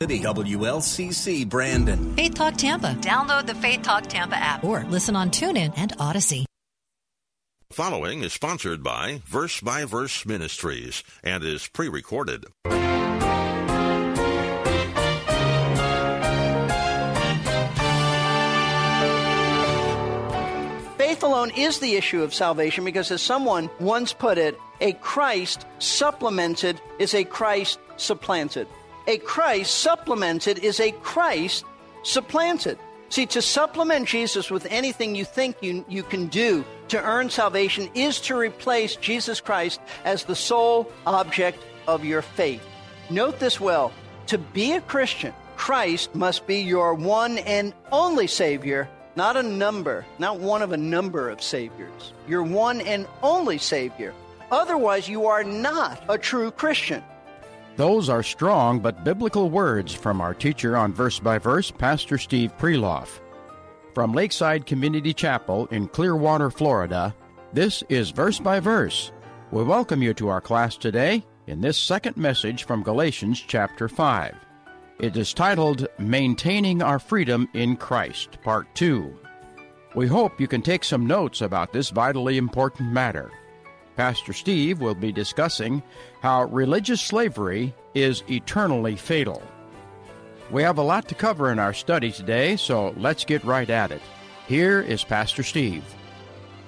WLCC Brandon. Faith Talk Tampa. Download the Faith Talk Tampa app or listen on TuneIn and Odyssey. Following is sponsored by Verse by Verse Ministries and is pre recorded. Faith alone is the issue of salvation because, as someone once put it, a Christ supplemented is a Christ supplanted. A Christ supplemented is a Christ supplanted. See, to supplement Jesus with anything you think you, you can do to earn salvation is to replace Jesus Christ as the sole object of your faith. Note this well to be a Christian, Christ must be your one and only Savior, not a number, not one of a number of Saviors. Your one and only Savior. Otherwise, you are not a true Christian. Those are strong but biblical words from our teacher on Verse by Verse, Pastor Steve Kreloff. From Lakeside Community Chapel in Clearwater, Florida, this is Verse by Verse. We welcome you to our class today in this second message from Galatians chapter 5. It is titled Maintaining Our Freedom in Christ, Part 2. We hope you can take some notes about this vitally important matter. Pastor Steve will be discussing how religious slavery is eternally fatal. We have a lot to cover in our study today, so let's get right at it. Here is Pastor Steve.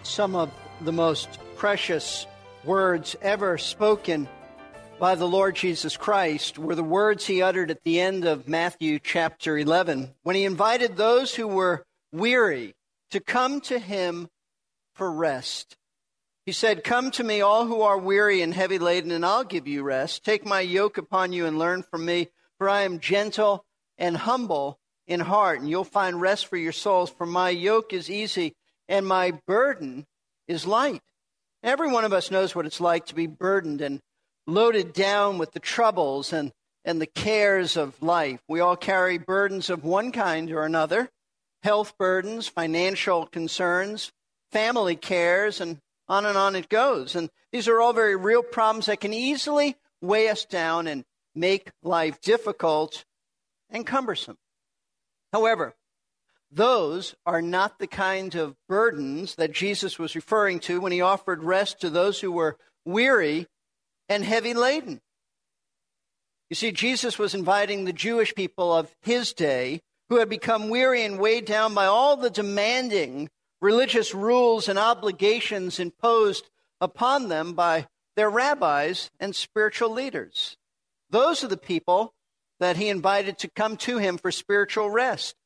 Some of the most precious words ever spoken by the Lord Jesus Christ were the words he uttered at the end of Matthew chapter 11 when he invited those who were weary to come to him for rest. He said, Come to me, all who are weary and heavy laden, and I'll give you rest. Take my yoke upon you and learn from me, for I am gentle and humble in heart, and you'll find rest for your souls. For my yoke is easy and my burden is light. Every one of us knows what it's like to be burdened and loaded down with the troubles and, and the cares of life. We all carry burdens of one kind or another health burdens, financial concerns, family cares, and on and on it goes. And these are all very real problems that can easily weigh us down and make life difficult and cumbersome. However, those are not the kind of burdens that Jesus was referring to when he offered rest to those who were weary and heavy laden. You see, Jesus was inviting the Jewish people of his day who had become weary and weighed down by all the demanding religious rules and obligations imposed upon them by their rabbis and spiritual leaders. Those are the people that he invited to come to him for spiritual rest.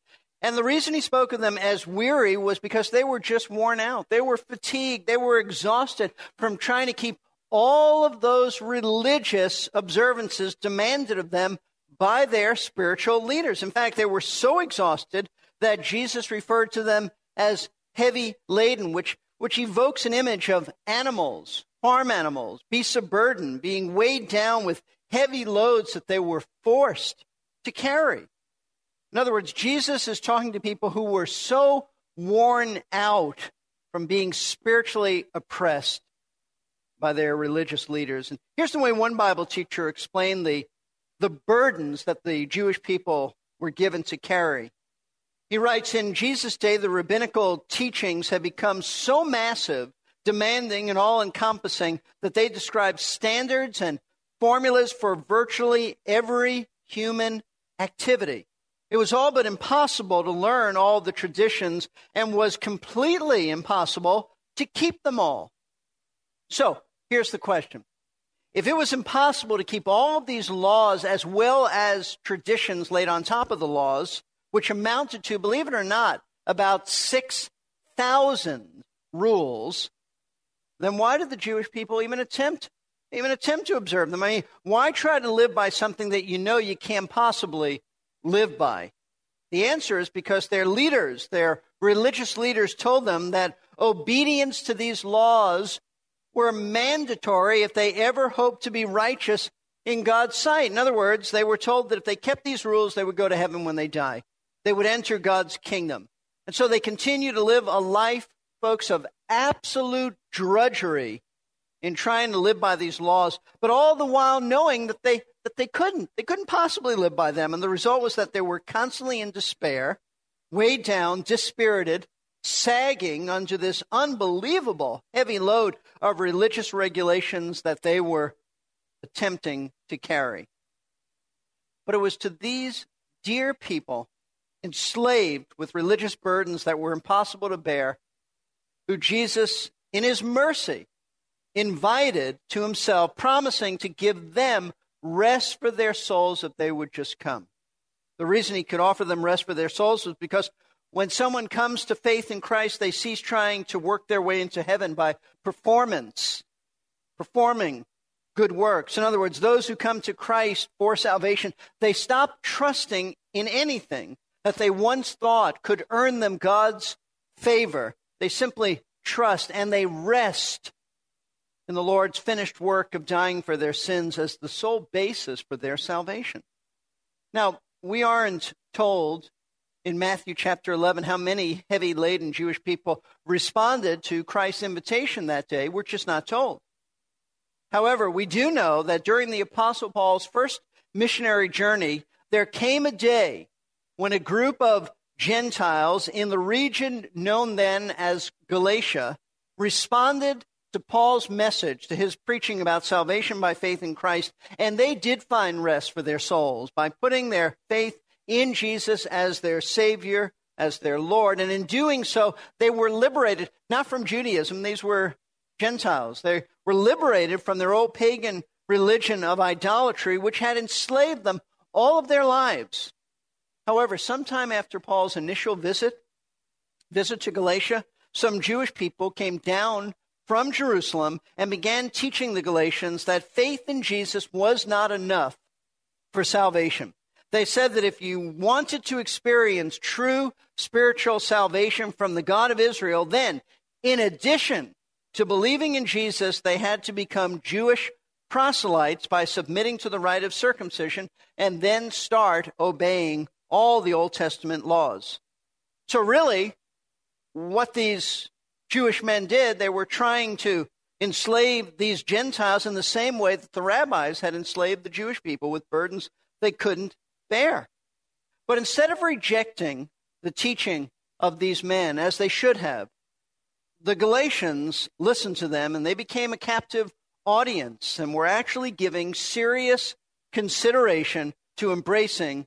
And the reason he spoke of them as weary was because they were just worn out. They were fatigued. They were exhausted from trying to keep all of those religious observances demanded of them by their spiritual leaders. In fact, they were so exhausted that Jesus referred to them as heavy laden, which, which evokes an image of animals, farm animals, beasts of burden, being weighed down with heavy loads that they were forced to carry. In other words, Jesus is talking to people who were so worn out from being spiritually oppressed by their religious leaders. And here's the way one Bible teacher explained the, the burdens that the Jewish people were given to carry. He writes In Jesus' day, the rabbinical teachings had become so massive, demanding, and all encompassing that they describe standards and formulas for virtually every human activity. It was all but impossible to learn all the traditions and was completely impossible to keep them all. So, here's the question. If it was impossible to keep all of these laws as well as traditions laid on top of the laws, which amounted to, believe it or not, about 6,000 rules, then why did the Jewish people even attempt even attempt to observe them? I mean, why try to live by something that you know you can't possibly live by? The answer is because their leaders, their religious leaders, told them that obedience to these laws were mandatory if they ever hoped to be righteous in God's sight. In other words, they were told that if they kept these rules, they would go to heaven when they die. They would enter God's kingdom. And so they continue to live a life, folks, of absolute drudgery in trying to live by these laws, but all the while knowing that they that they couldn't. They couldn't possibly live by them. And the result was that they were constantly in despair, weighed down, dispirited, sagging under this unbelievable heavy load of religious regulations that they were attempting to carry. But it was to these dear people, enslaved with religious burdens that were impossible to bear, who Jesus, in his mercy, invited to himself, promising to give them rest for their souls if they would just come. The reason he could offer them rest for their souls was because when someone comes to faith in Christ, they cease trying to work their way into heaven by performance, performing good works. In other words, those who come to Christ for salvation, they stop trusting in anything that they once thought could earn them God's favor. They simply trust and they rest in the Lord's finished work of dying for their sins as the sole basis for their salvation. Now, we aren't told in Matthew chapter 11 how many heavy laden Jewish people responded to Christ's invitation that day. We're just not told. However, we do know that during the Apostle Paul's first missionary journey, there came a day when a group of Gentiles in the region known then as Galatia responded to Paul's message, to his preaching about salvation by faith in Christ, and they did find rest for their souls by putting their faith in Jesus as their Savior, as their Lord. And in doing so, they were liberated, not from Judaism, these were Gentiles. They were liberated from their old pagan religion of idolatry, which had enslaved them all of their lives. However, sometime after Paul's initial visit, visit to Galatia, some Jewish people came down from Jerusalem and began teaching the Galatians that faith in Jesus was not enough for salvation. They said that if you wanted to experience true spiritual salvation from the God of Israel, then, in addition to believing in Jesus, they had to become Jewish proselytes by submitting to the rite of circumcision and then start obeying all the Old Testament laws. So, really, what these Jewish men did, they were trying to enslave these Gentiles in the same way that the rabbis had enslaved the Jewish people with burdens they couldn't bear. But instead of rejecting the teaching of these men, as they should have, the Galatians listened to them and they became a captive audience and were actually giving serious consideration to embracing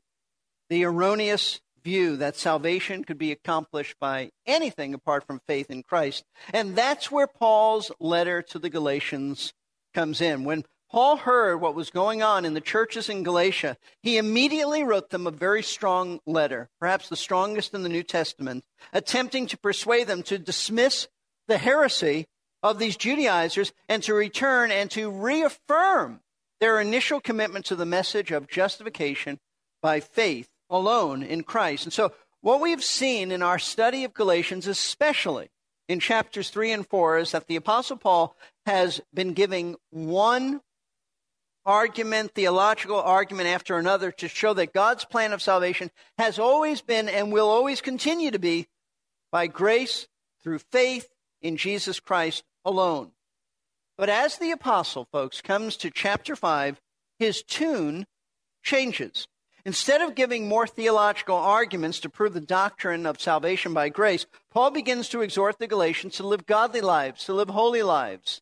the erroneous view that salvation could be accomplished by anything apart from faith in Christ. And that's where Paul's letter to the Galatians comes in. When Paul heard what was going on in the churches in Galatia, he immediately wrote them a very strong letter, perhaps the strongest in the New Testament, attempting to persuade them to dismiss the heresy of these Judaizers and to return and to reaffirm their initial commitment to the message of justification by faith alone in Christ. And so, what we've seen in our study of Galatians, especially in chapters 3 and 4, is that the Apostle Paul has been giving one argument, theological argument after another to show that God's plan of salvation has always been and will always continue to be by grace through faith in Jesus Christ alone. But as the apostle, folks, comes to chapter 5, his tune changes. Instead of giving more theological arguments to prove the doctrine of salvation by grace, Paul begins to exhort the Galatians to live godly lives, to live holy lives,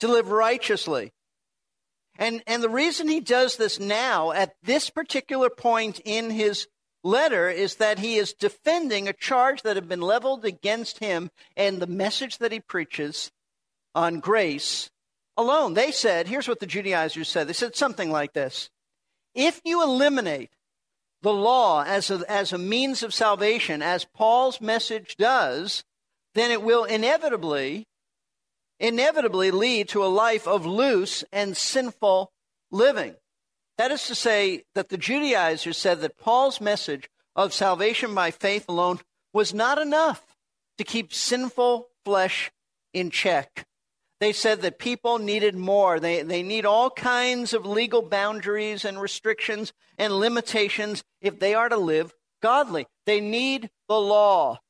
to live righteously. And, and the reason he does this now, at this particular point in his letter, is that he is defending a charge that had been leveled against him and the message that he preaches on grace alone. They said, here's what the Judaizers said. They said something like this if you eliminate the law as a, as a means of salvation, as Paul's message does, then it will inevitably, inevitably lead to a life of loose and sinful living. That is to say, that the Judaizers said that Paul's message of salvation by faith alone was not enough to keep sinful flesh in check. They said that people needed more. They, they need all kinds of legal boundaries and restrictions and limitations if they are to live godly. They need the law,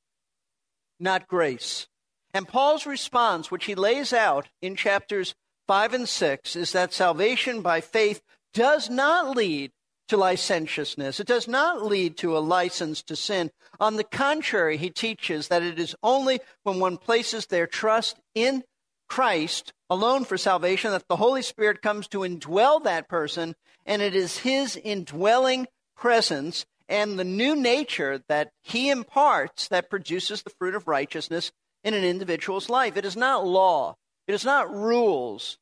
not grace. And Paul's response, which he lays out in chapters 5 and 6, is that salvation by faith does not lead to licentiousness. It does not lead to a license to sin. On the contrary, he teaches that it is only when one places their trust in Christ alone for salvation that the Holy Spirit comes to indwell that person, and it is his indwelling presence and the new nature that he imparts that produces the fruit of righteousness in an individual's life. It is not law, it is not rules,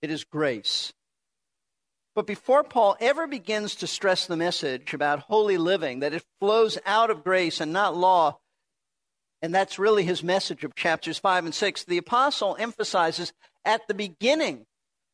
it is grace. But before Paul ever begins to stress the message about holy living, that it flows out of grace and not law, and that's really his message of chapters 5 and 6, the apostle emphasizes at the beginning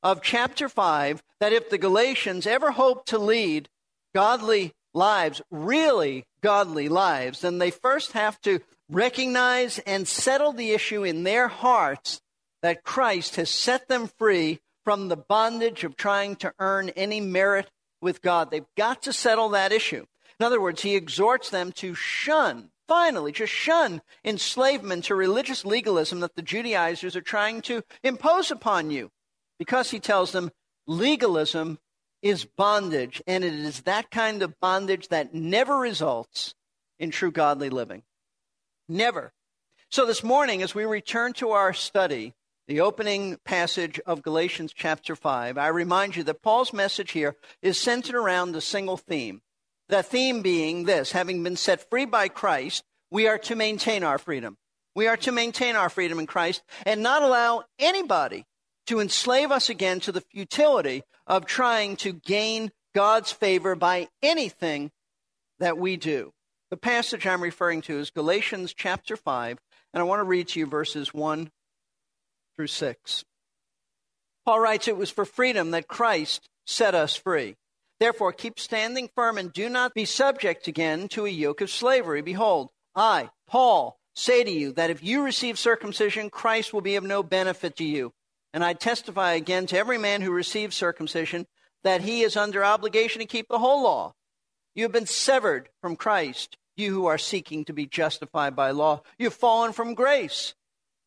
of chapter 5 that if the Galatians ever hope to lead godly lives, really godly lives, then they first have to recognize and settle the issue in their hearts that Christ has set them free from the bondage of trying to earn any merit with God. They've got to settle that issue. In other words, he exhorts them to shun, finally, just shun enslavement to religious legalism that the Judaizers are trying to impose upon you. Because he tells them legalism is bondage, and it is that kind of bondage that never results in true godly living. Never. So this morning, as we return to our study the opening passage of Galatians chapter 5, I remind you that Paul's message here is centered around a single theme. The theme being this having been set free by Christ, we are to maintain our freedom. We are to maintain our freedom in Christ and not allow anybody to enslave us again to the futility of trying to gain God's favor by anything that we do. The passage I'm referring to is Galatians chapter 5, and I want to read to you verses 1 through 6. Paul writes, It was for freedom that Christ set us free. Therefore, keep standing firm and do not be subject again to a yoke of slavery. Behold, I, Paul, say to you that if you receive circumcision, Christ will be of no benefit to you. And I testify again to every man who receives circumcision that he is under obligation to keep the whole law. You have been severed from Christ, you who are seeking to be justified by law. You have fallen from grace.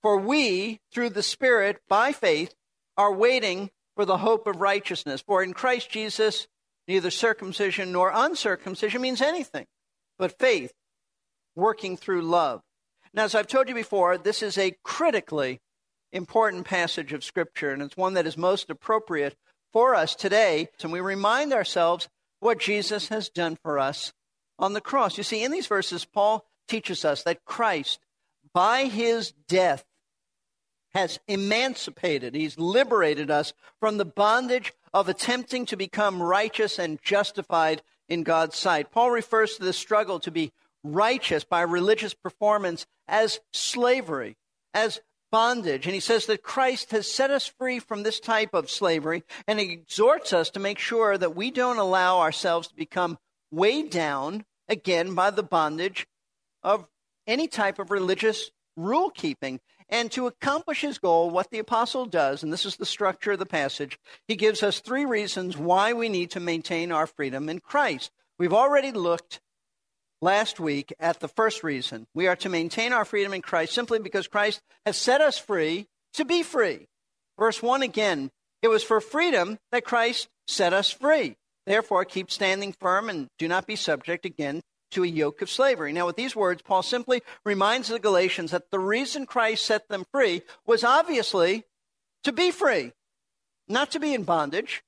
For we, through the Spirit, by faith, are waiting for the hope of righteousness. For in Christ Jesus, neither circumcision nor uncircumcision means anything, but faith working through love. Now, as I've told you before, this is a critically important passage of Scripture, and it's one that is most appropriate for us today. And we remind ourselves what Jesus has done for us on the cross. You see, in these verses, Paul teaches us that Christ, by his death, has emancipated, he's liberated us from the bondage of attempting to become righteous and justified in God's sight. Paul refers to the struggle to be righteous by religious performance as slavery, as bondage. And he says that Christ has set us free from this type of slavery, and he exhorts us to make sure that we don't allow ourselves to become weighed down again by the bondage of any type of religious rule keeping. And to accomplish his goal, what the apostle does, and this is the structure of the passage, he gives us three reasons why we need to maintain our freedom in Christ. We've already looked last week at the first reason. We are to maintain our freedom in Christ simply because Christ has set us free to be free. Verse 1 again, it was for freedom that Christ set us free. Therefore, keep standing firm and do not be subject again to a yoke of slavery. Now, with these words, Paul simply reminds the Galatians that the reason Christ set them free was obviously to be free, not to be in bondage.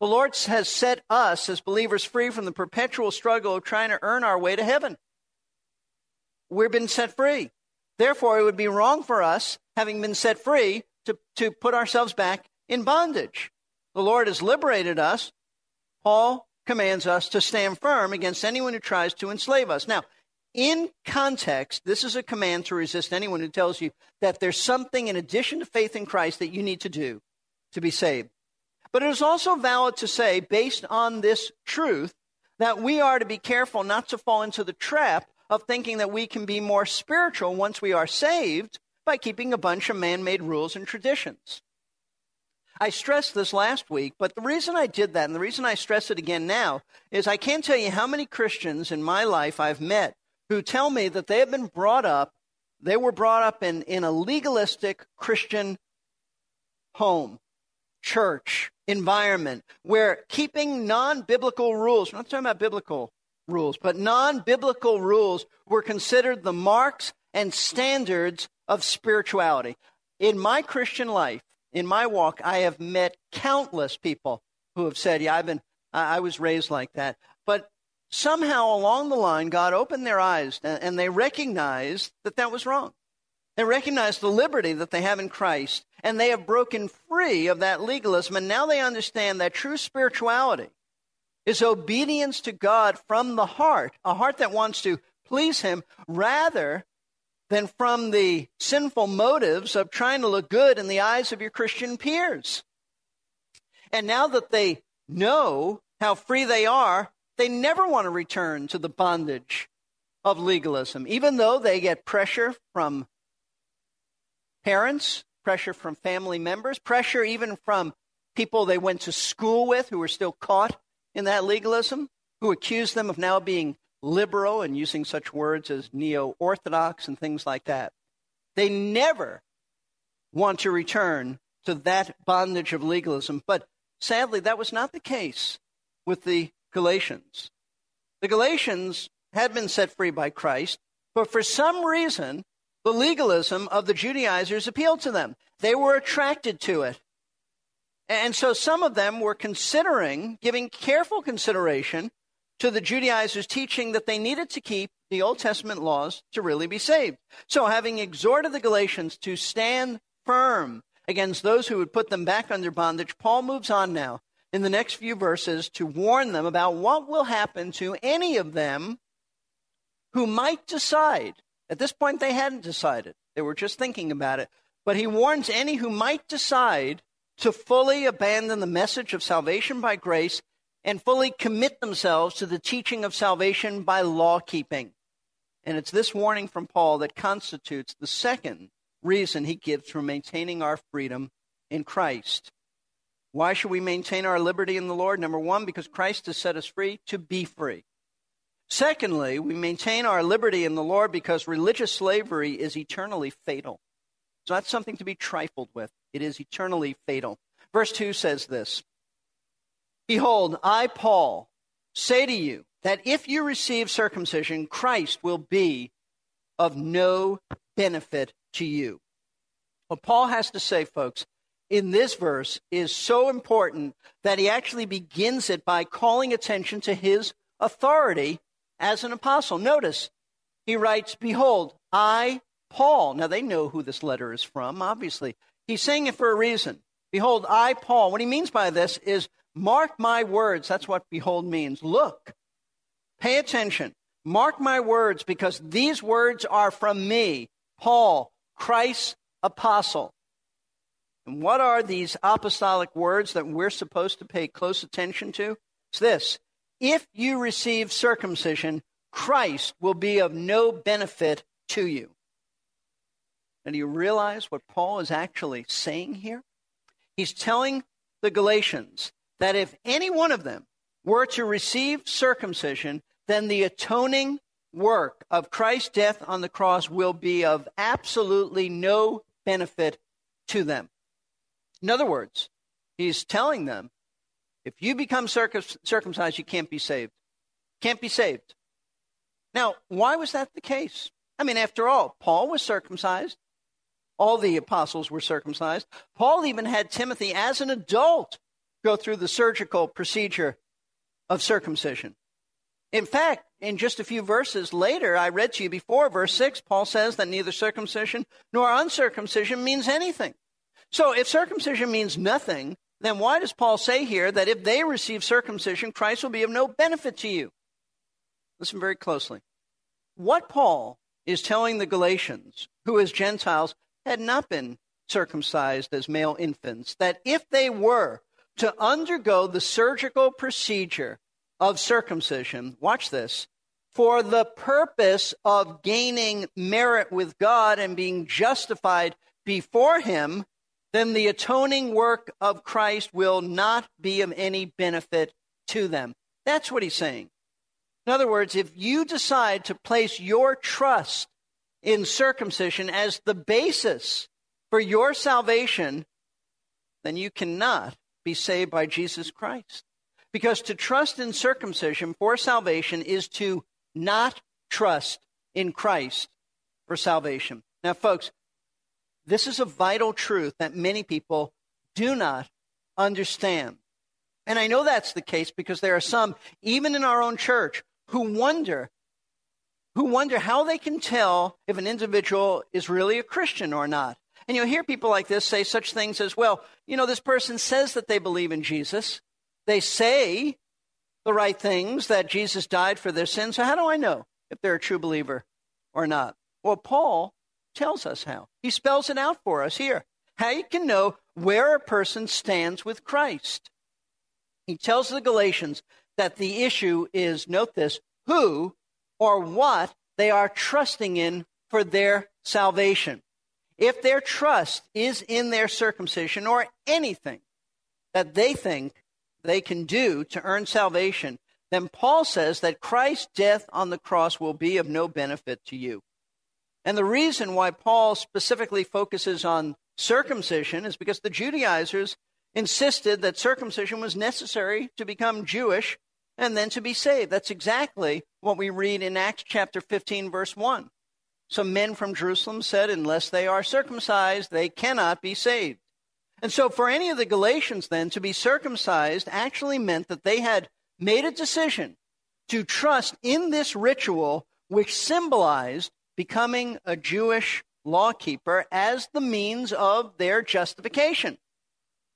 The Lord has set us as believers free from the perpetual struggle of trying to earn our way to heaven. We've been set free. Therefore, it would be wrong for us, having been set free, to, to put ourselves back in bondage. The Lord has liberated us. Paul commands us to stand firm against anyone who tries to enslave us. Now, in context, this is a command to resist anyone who tells you that there's something in addition to faith in Christ that you need to do to be saved. But it is also valid to say, based on this truth, that we are to be careful not to fall into the trap of thinking that we can be more spiritual once we are saved by keeping a bunch of man made rules and traditions. I stressed this last week, but the reason I did that and the reason I stress it again now is I can't tell you how many Christians in my life I've met who tell me that they have been brought up, they were brought up in, in a legalistic Christian home, church, environment, where keeping non biblical rules, we're not talking about biblical rules, but non biblical rules were considered the marks and standards of spirituality. In my Christian life, in my walk, I have met countless people who have said, Yeah, I've been, I was raised like that. But somehow along the line, God opened their eyes and they recognized that that was wrong. They recognized the liberty that they have in Christ and they have broken free of that legalism. And now they understand that true spirituality is obedience to God from the heart, a heart that wants to please Him rather than from the sinful motives of trying to look good in the eyes of your Christian peers. And now that they know how free they are, they never want to return to the bondage of legalism, even though they get pressure from parents, pressure from family members, pressure even from people they went to school with who are still caught in that legalism, who accuse them of now being liberal and using such words as neo orthodox and things like that. They never want to return to that bondage of legalism. But sadly, that was not the case with the Galatians. The Galatians had been set free by Christ, but for some reason, the legalism of the Judaizers appealed to them. They were attracted to it. And so some of them were considering, giving careful consideration to the Judaizers' teaching that they needed to keep the Old Testament laws to really be saved. So, having exhorted the Galatians to stand firm against those who would put them back under bondage, Paul moves on now in the next few verses to warn them about what will happen to any of them who might decide. At this point, they hadn't decided, they were just thinking about it. But he warns any who might decide to fully abandon the message of salvation by grace and fully commit themselves to the teaching of salvation by law keeping. And it's this warning from Paul that constitutes the second reason he gives for maintaining our freedom in Christ. Why should we maintain our liberty in the Lord? Number one, because Christ has set us free to be free. Secondly, we maintain our liberty in the Lord because religious slavery is eternally fatal. It's not something to be trifled with, it is eternally fatal. Verse 2 says this Behold, I, Paul, say to you that if you receive circumcision, Christ will be of no benefit to you. What Paul has to say, folks, in this verse is so important that he actually begins it by calling attention to his authority as an apostle. Notice, he writes, Behold, I, Paul. Now they know who this letter is from, obviously. He's saying it for a reason. Behold, I, Paul. What he means by this is Mark my words. That's what behold means. Look, pay attention. Mark my words because these words are from me, Paul, Christ's apostle. And what are these apostolic words that we're supposed to pay close attention to? It's this if you receive circumcision, Christ will be of no benefit to you. And do you realize what Paul is actually saying here? He's telling the Galatians that if any one of them were to receive circumcision, then the atoning work of Christ's death on the cross will be of absolutely no benefit to them. In other words, he's telling them if you become circumcised, you can't be saved. Can't be saved. Now, why was that the case? I mean, after all, Paul was circumcised. All the apostles were circumcised. Paul even had Timothy as an adult go through the surgical procedure of circumcision. In fact, in just a few verses later, I read to you before, verse 6, Paul says that neither circumcision nor uncircumcision means anything. So if circumcision means nothing, then why does Paul say here that if they receive circumcision, Christ will be of no benefit to you? Listen very closely. What Paul is telling the Galatians, who as Gentiles had not been circumcised as male infants, that if they were to undergo the surgical procedure of circumcision, watch this, for the purpose of gaining merit with God and being justified before Him, then the atoning work of Christ will not be of any benefit to them. That's what he's saying. In other words, if you decide to place your trust in circumcision as the basis for your salvation, then you cannot be saved by Jesus Christ. Because to trust in circumcision for salvation is to not trust in Christ for salvation. Now, folks, this is a vital truth that many people do not understand. And I know that's the case because there are some, even in our own church, who wonder who wonder how they can tell if an individual is really a Christian or not. And you'll hear people like this say such things as, well, you know, this person says that they believe in Jesus. They say the right things, that Jesus died for their sins. So how do I know if they're a true believer or not? Well, Paul tells us how. He spells it out for us here. How you can know where a person stands with Christ. He tells the Galatians that the issue is, note this, who or what they are trusting in for their salvation. If their trust is in their circumcision or anything that they think they can do to earn salvation, then Paul says that Christ's death on the cross will be of no benefit to you. And the reason why Paul specifically focuses on circumcision is because the Judaizers insisted that circumcision was necessary to become Jewish and then to be saved. That's exactly what we read in Acts chapter 15, verse 1. Some men from Jerusalem said, Unless they are circumcised, they cannot be saved. And so, for any of the Galatians then, to be circumcised actually meant that they had made a decision to trust in this ritual, which symbolized becoming a Jewish lawkeeper as the means of their justification.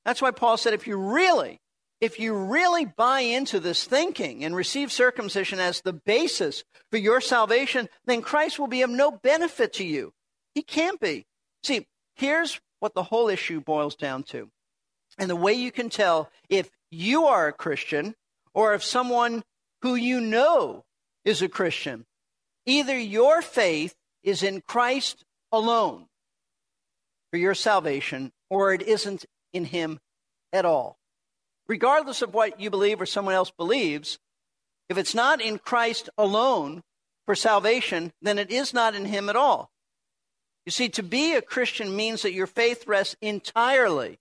That's why Paul said, if you really if you really buy into this thinking and receive circumcision as the basis for your salvation, then Christ will be of no benefit to you. He can't be. See, here's what the whole issue boils down to. And the way you can tell if you are a Christian or if someone who you know is a Christian, either your faith is in Christ alone for your salvation or it isn't in Him at all regardless of what you believe or someone else believes, if it's not in Christ alone for salvation, then it is not in Him at all. You see, to be a Christian means that your faith rests entirely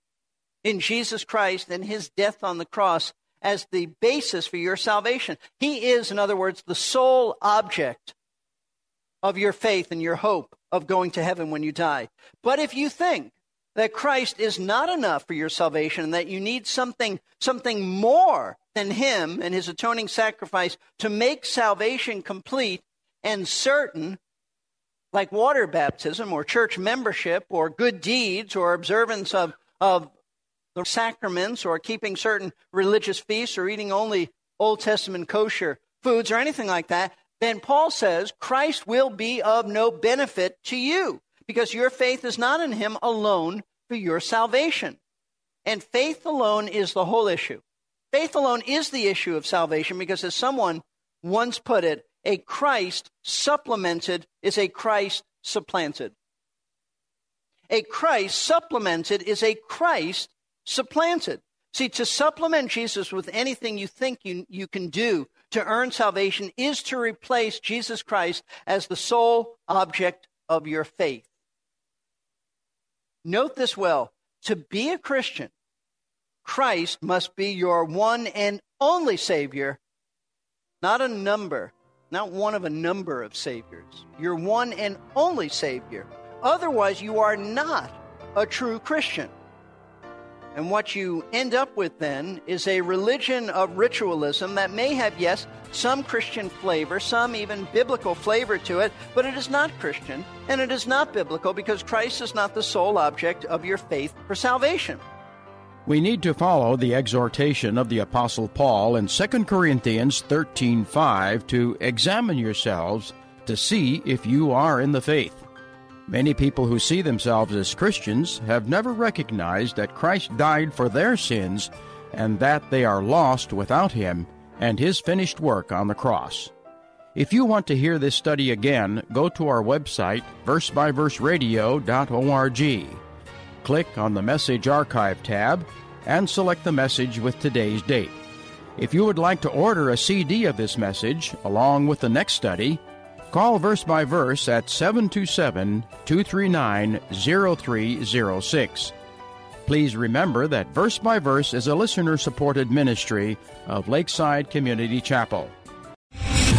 in Jesus Christ and His death on the cross as the basis for your salvation. He is, in other words, the sole object of your faith and your hope of going to heaven when you die. But if you think that Christ is not enough for your salvation and that you need something, something more than Him and His atoning sacrifice to make salvation complete and certain, like water baptism or church membership or good deeds or observance of, of the sacraments or keeping certain religious feasts or eating only Old Testament kosher foods or anything like that, then Paul says Christ will be of no benefit to you because your faith is not in him alone, for your salvation. And faith alone is the whole issue. Faith alone is the issue of salvation because, as someone once put it, a Christ supplemented is a Christ supplanted. A Christ supplemented is a Christ supplanted. See, to supplement Jesus with anything you think you, you can do to earn salvation is to replace Jesus Christ as the sole object of your faith. Note this well to be a Christian, Christ must be your one and only Savior, not a number, not one of a number of Saviors. Your one and only Savior. Otherwise, you are not a true Christian. And what you end up with then is a religion of ritualism that may have, yes, some Christian flavor, some even biblical flavor to it, but it is not Christian and it is not biblical because Christ is not the sole object of your faith for salvation. We need to follow the exhortation of the apostle Paul in 2 Corinthians 13:5 to examine yourselves to see if you are in the faith. Many people who see themselves as Christians have never recognized that Christ died for their sins and that they are lost without him and his finished work on the cross. If you want to hear this study again, go to our website, versebyverseradio.org. Click on the Message Archive tab and select the message with today's date. If you would like to order a CD of this message along with the next study, call Verse by Verse at 727 239 0306. Please remember that Verse by Verse is a listener supported ministry of Lakeside Community Chapel.